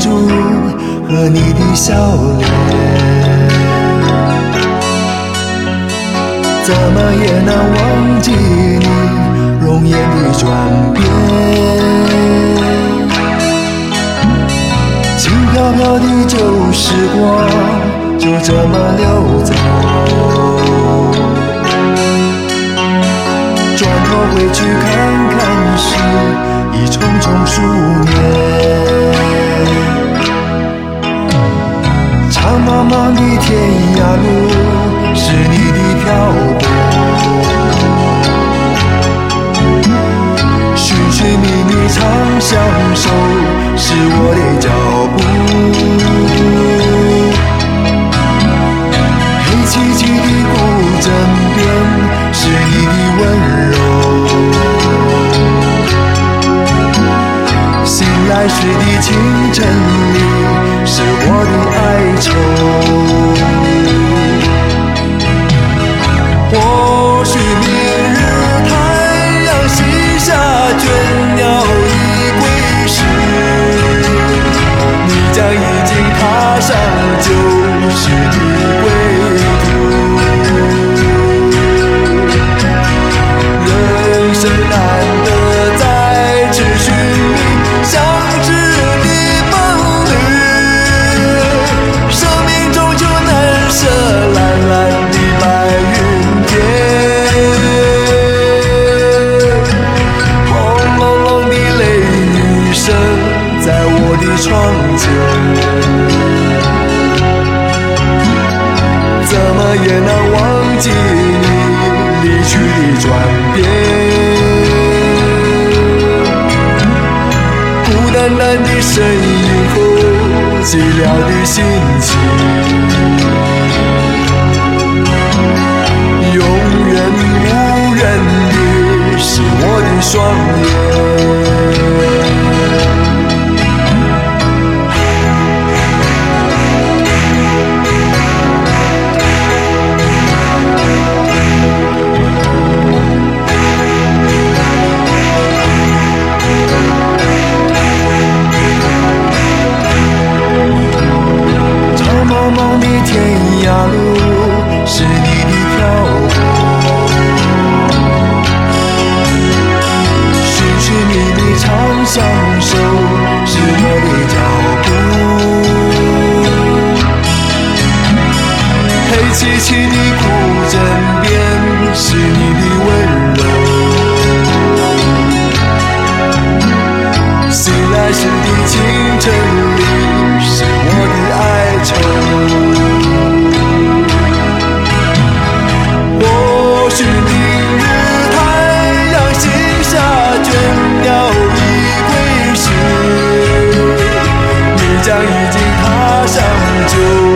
和你的笑脸，怎么也难忘记你容颜的转变。轻飘飘的旧时光就这么溜走，相守，是我的脚步。黑漆漆的古镇边，是你的温柔。醒来时的清晨里，是我的哀愁。窗前。怎么也难忘记你离去的转变。孤单单的身影后，寂寥的心情，永远无人的是我的双眼。起的孤枕边是你的温柔，醒来时的清晨里是我的哀愁。或许明日太阳西下，倦鸟已归时，你将已经踏上旧。